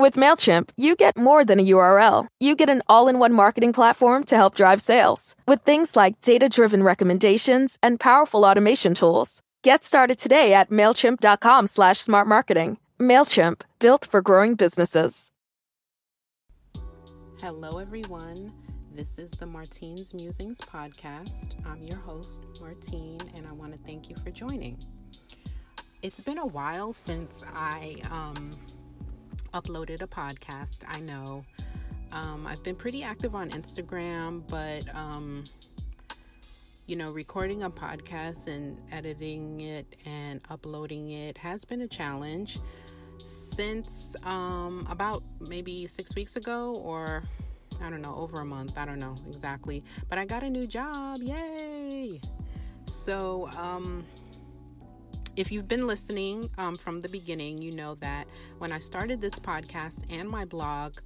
With MailChimp, you get more than a URL. You get an all in one marketing platform to help drive sales with things like data driven recommendations and powerful automation tools. Get started today at MailChimp.com slash smart marketing. MailChimp, built for growing businesses. Hello, everyone. This is the Martine's Musings podcast. I'm your host, Martine, and I want to thank you for joining. It's been a while since I um, uploaded a podcast. I know. Um, I've been pretty active on Instagram, but um, you know, recording a podcast and editing it and uploading it has been a challenge since um, about maybe six weeks ago, or I don't know, over a month. I don't know exactly, but I got a new job. Yay! So, um, if you've been listening um, from the beginning, you know that when I started this podcast and my blog,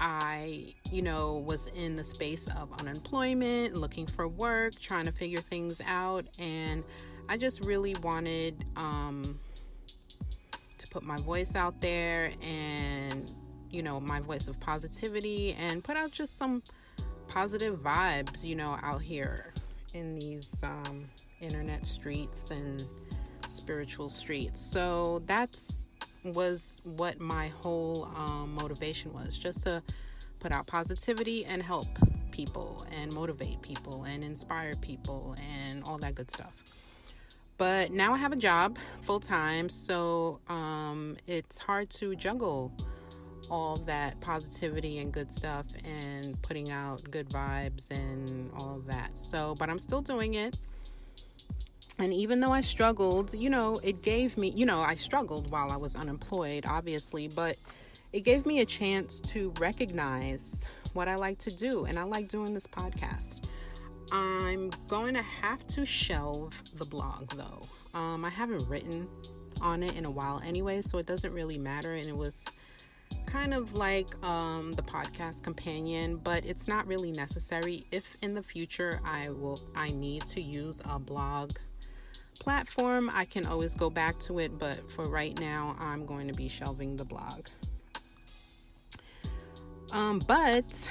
I, you know, was in the space of unemployment, looking for work, trying to figure things out, and I just really wanted um, to put my voice out there and, you know, my voice of positivity and put out just some positive vibes, you know, out here in these um, internet streets and spiritual streets. So that's was what my whole um, motivation was just to put out positivity and help people and motivate people and inspire people and all that good stuff. But now I have a job full time, so um, it's hard to juggle all that positivity and good stuff and putting out good vibes and all that. So, but I'm still doing it and even though I struggled, you know, it gave me, you know, I struggled while I was unemployed, obviously, but it gave me a chance to recognize what I like to do. And I like doing this podcast. I'm going to have to shelve the blog though. Um, I haven't written on it in a while anyway, so it doesn't really matter. And it was kind of like um, the podcast companion, but it's not really necessary. If in the future I will, I need to use a blog platform, I can always go back to it, but for right now, I'm going to be shelving the blog. Um, but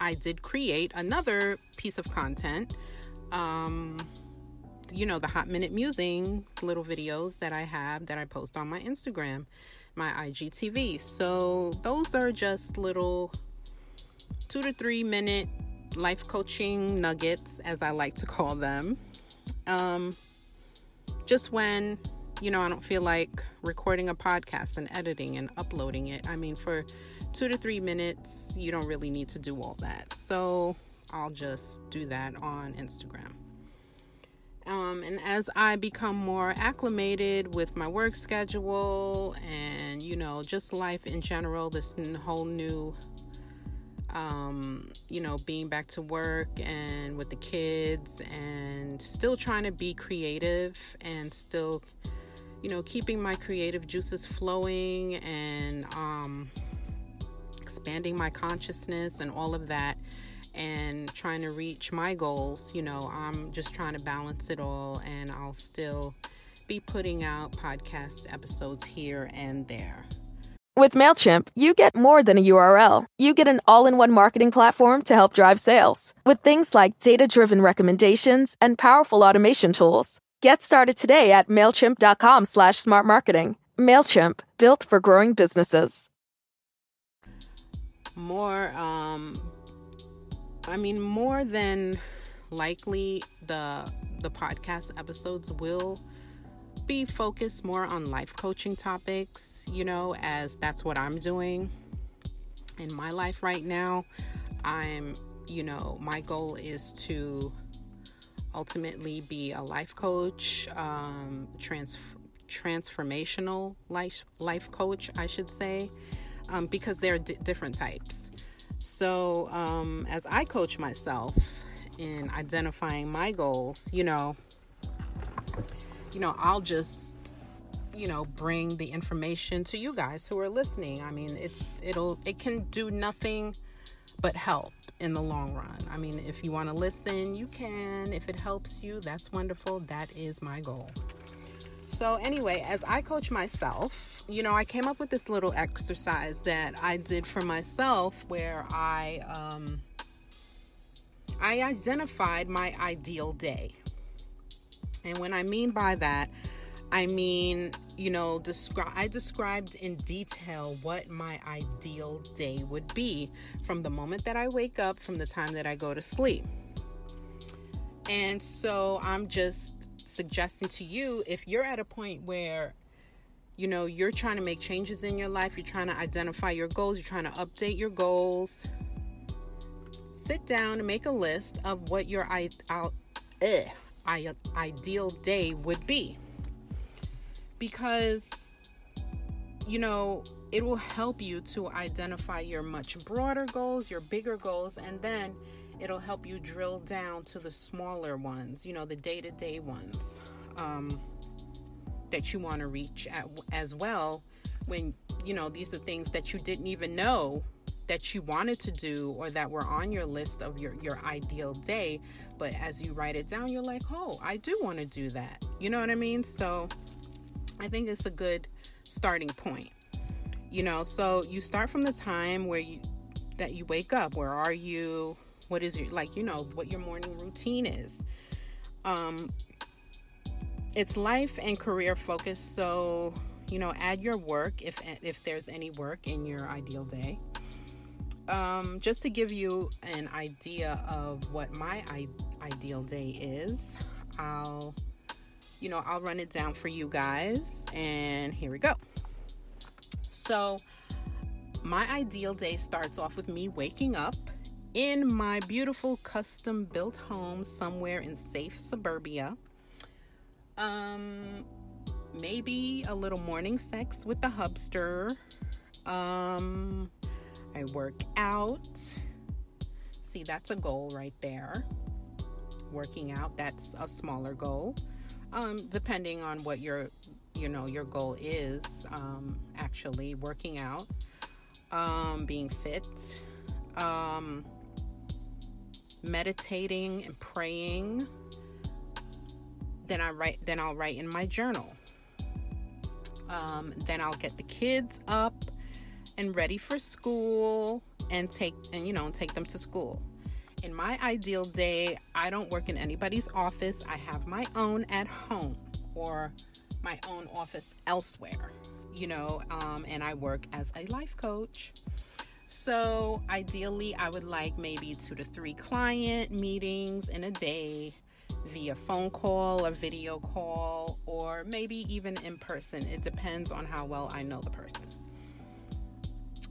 I did create another piece of content. Um, you know, the hot minute musing little videos that I have that I post on my Instagram, my IGTV. So those are just little two to three minute life coaching nuggets, as I like to call them. Um, just when you know I don't feel like recording a podcast and editing and uploading it. I mean, for two to three minutes, you don't really need to do all that. So I'll just do that on Instagram. Um, and as I become more acclimated with my work schedule and, you know, just life in general, this whole new um, you know, being back to work and with the kids and still trying to be creative and still, you know, keeping my creative juices flowing and um, expanding my consciousness and all of that and trying to reach my goals. You know, I'm just trying to balance it all and I'll still be putting out podcast episodes here and there. With MailChimp, you get more than a URL. You get an all in one marketing platform to help drive sales with things like data driven recommendations and powerful automation tools. Get started today at MailChimp.com slash smart marketing. MailChimp, built for growing businesses. More, um, I mean, more than likely, the the podcast episodes will be focused more on life coaching topics, you know, as that's what I'm doing in my life right now. I'm, you know, my goal is to ultimately be a life coach, um, trans- transformational life life coach, I should say, um, because there are d- different types. So, um, as I coach myself in identifying my goals, you know, you know, I'll just you know bring the information to you guys who are listening. I mean, it's it'll it can do nothing but help in the long run. I mean, if you want to listen, you can. If it helps you, that's wonderful. That is my goal. So, anyway, as I coach myself, you know, I came up with this little exercise that I did for myself where I, um, I identified my ideal day. And when I mean by that, I mean, you know, describe I described in detail what my ideal day would be from the moment that I wake up from the time that I go to sleep. And so I'm just suggesting to you if you're at a point where you know you're trying to make changes in your life, you're trying to identify your goals, you're trying to update your goals, sit down and make a list of what your I, I, ideal day would be. Because you know it will help you to identify your much broader goals your bigger goals and then it'll help you drill down to the smaller ones you know the day-to-day ones um, that you want to reach at, as well when you know these are things that you didn't even know that you wanted to do or that were on your list of your your ideal day but as you write it down you're like oh i do want to do that you know what i mean so I think it's a good starting point. You know, so you start from the time where you that you wake up. Where are you? What is your like, you know, what your morning routine is. Um it's life and career focused, so you know, add your work if if there's any work in your ideal day. Um, just to give you an idea of what my I- ideal day is, I'll you know, I'll run it down for you guys. And here we go. So, my ideal day starts off with me waking up in my beautiful custom built home somewhere in safe suburbia. Um, maybe a little morning sex with the hubster. Um, I work out. See, that's a goal right there. Working out, that's a smaller goal um, depending on what your you know your goal is um, actually working out um, being fit um, meditating and praying then i write then i'll write in my journal um, then i'll get the kids up and ready for school and take and you know take them to school in my ideal day, I don't work in anybody's office. I have my own at home or my own office elsewhere, you know, um, and I work as a life coach. So, ideally, I would like maybe two to three client meetings in a day via phone call or video call, or maybe even in person. It depends on how well I know the person.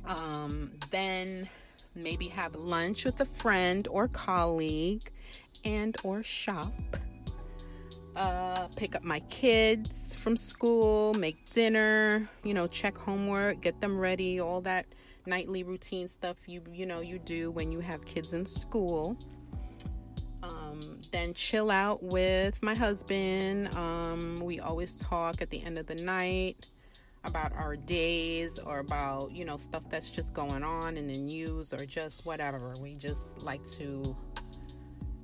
Um, then maybe have lunch with a friend or colleague and or shop. Uh, pick up my kids from school make dinner you know check homework get them ready all that nightly routine stuff you you know you do when you have kids in school. Um, then chill out with my husband. Um, we always talk at the end of the night about our days or about, you know, stuff that's just going on in the news or just whatever. We just like to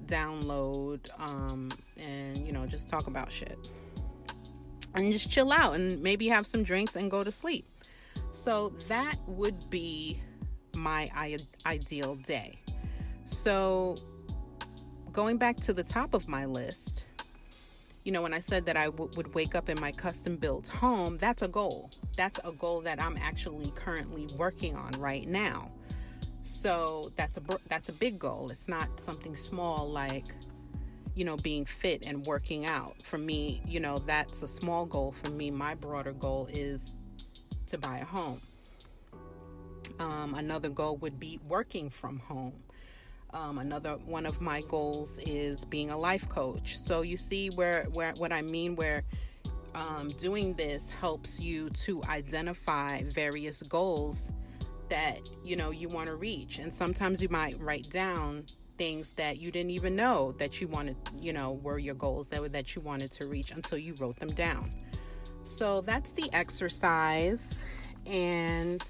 download um, and, you know, just talk about shit. And just chill out and maybe have some drinks and go to sleep. So that would be my ideal day. So going back to the top of my list, you know, when I said that I w- would wake up in my custom built home, that's a goal. That's a goal that I'm actually currently working on right now. So that's a that's a big goal. It's not something small like you know being fit and working out. For me, you know, that's a small goal for me. My broader goal is to buy a home. Um, another goal would be working from home. Um, another one of my goals is being a life coach. So you see where where what I mean where um, doing this helps you to identify various goals that you know you want to reach. And sometimes you might write down things that you didn't even know that you wanted you know were your goals that, that you wanted to reach until you wrote them down. So that's the exercise. And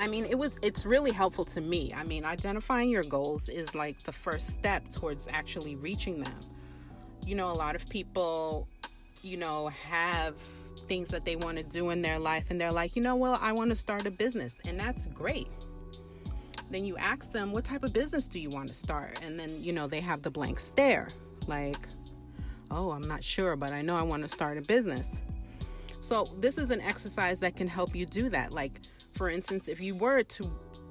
I mean, it was it's really helpful to me. I mean, identifying your goals is like the first step towards actually reaching them. You know, a lot of people you know, have things that they want to do in their life and they're like, you know, well, I want to start a business. And that's great. Then you ask them, what type of business do you want to start? And then, you know, they have the blank stare like, oh, I'm not sure, but I know I want to start a business. So, this is an exercise that can help you do that. Like, for instance, if you were to,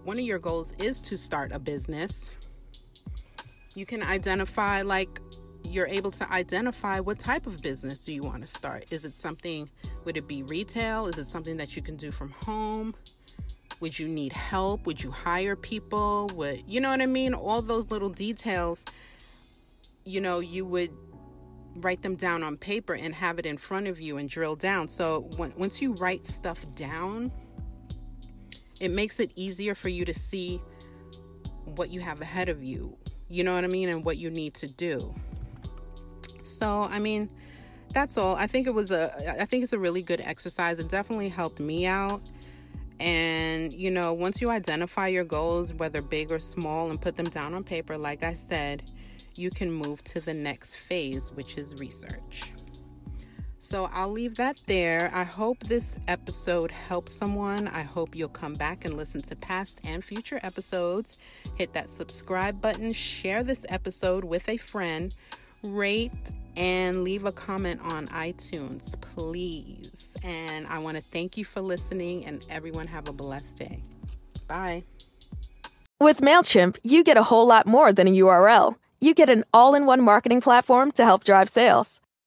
one of your goals is to start a business, you can identify, like, you're able to identify what type of business do you want to start. Is it something, would it be retail? Is it something that you can do from home? Would you need help? Would you hire people? Would, you know what I mean? All those little details, you know, you would write them down on paper and have it in front of you and drill down. So when, once you write stuff down, it makes it easier for you to see what you have ahead of you. You know what I mean? And what you need to do. So, I mean, that's all. I think it was a I think it's a really good exercise. It definitely helped me out. And, you know, once you identify your goals, whether big or small, and put them down on paper, like I said, you can move to the next phase, which is research. So I'll leave that there. I hope this episode helps someone. I hope you'll come back and listen to past and future episodes. Hit that subscribe button, share this episode with a friend, rate and leave a comment on iTunes, please. And I want to thank you for listening, and everyone have a blessed day. Bye. With MailChimp, you get a whole lot more than a URL. You get an all in one marketing platform to help drive sales.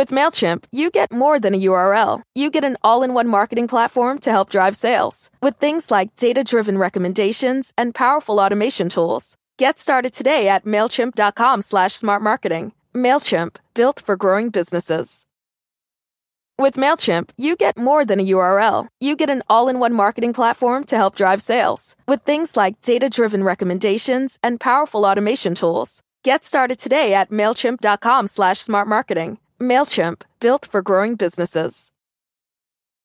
With MailChimp, you get more than a URL. You get an all in one marketing platform to help drive sales with things like data driven recommendations and powerful automation tools. Get started today at MailChimp.com slash smart marketing. MailChimp, built for growing businesses. With MailChimp, you get more than a URL. You get an all in one marketing platform to help drive sales with things like data driven recommendations and powerful automation tools. Get started today at MailChimp.com slash smart marketing. MailChimp, built for growing businesses.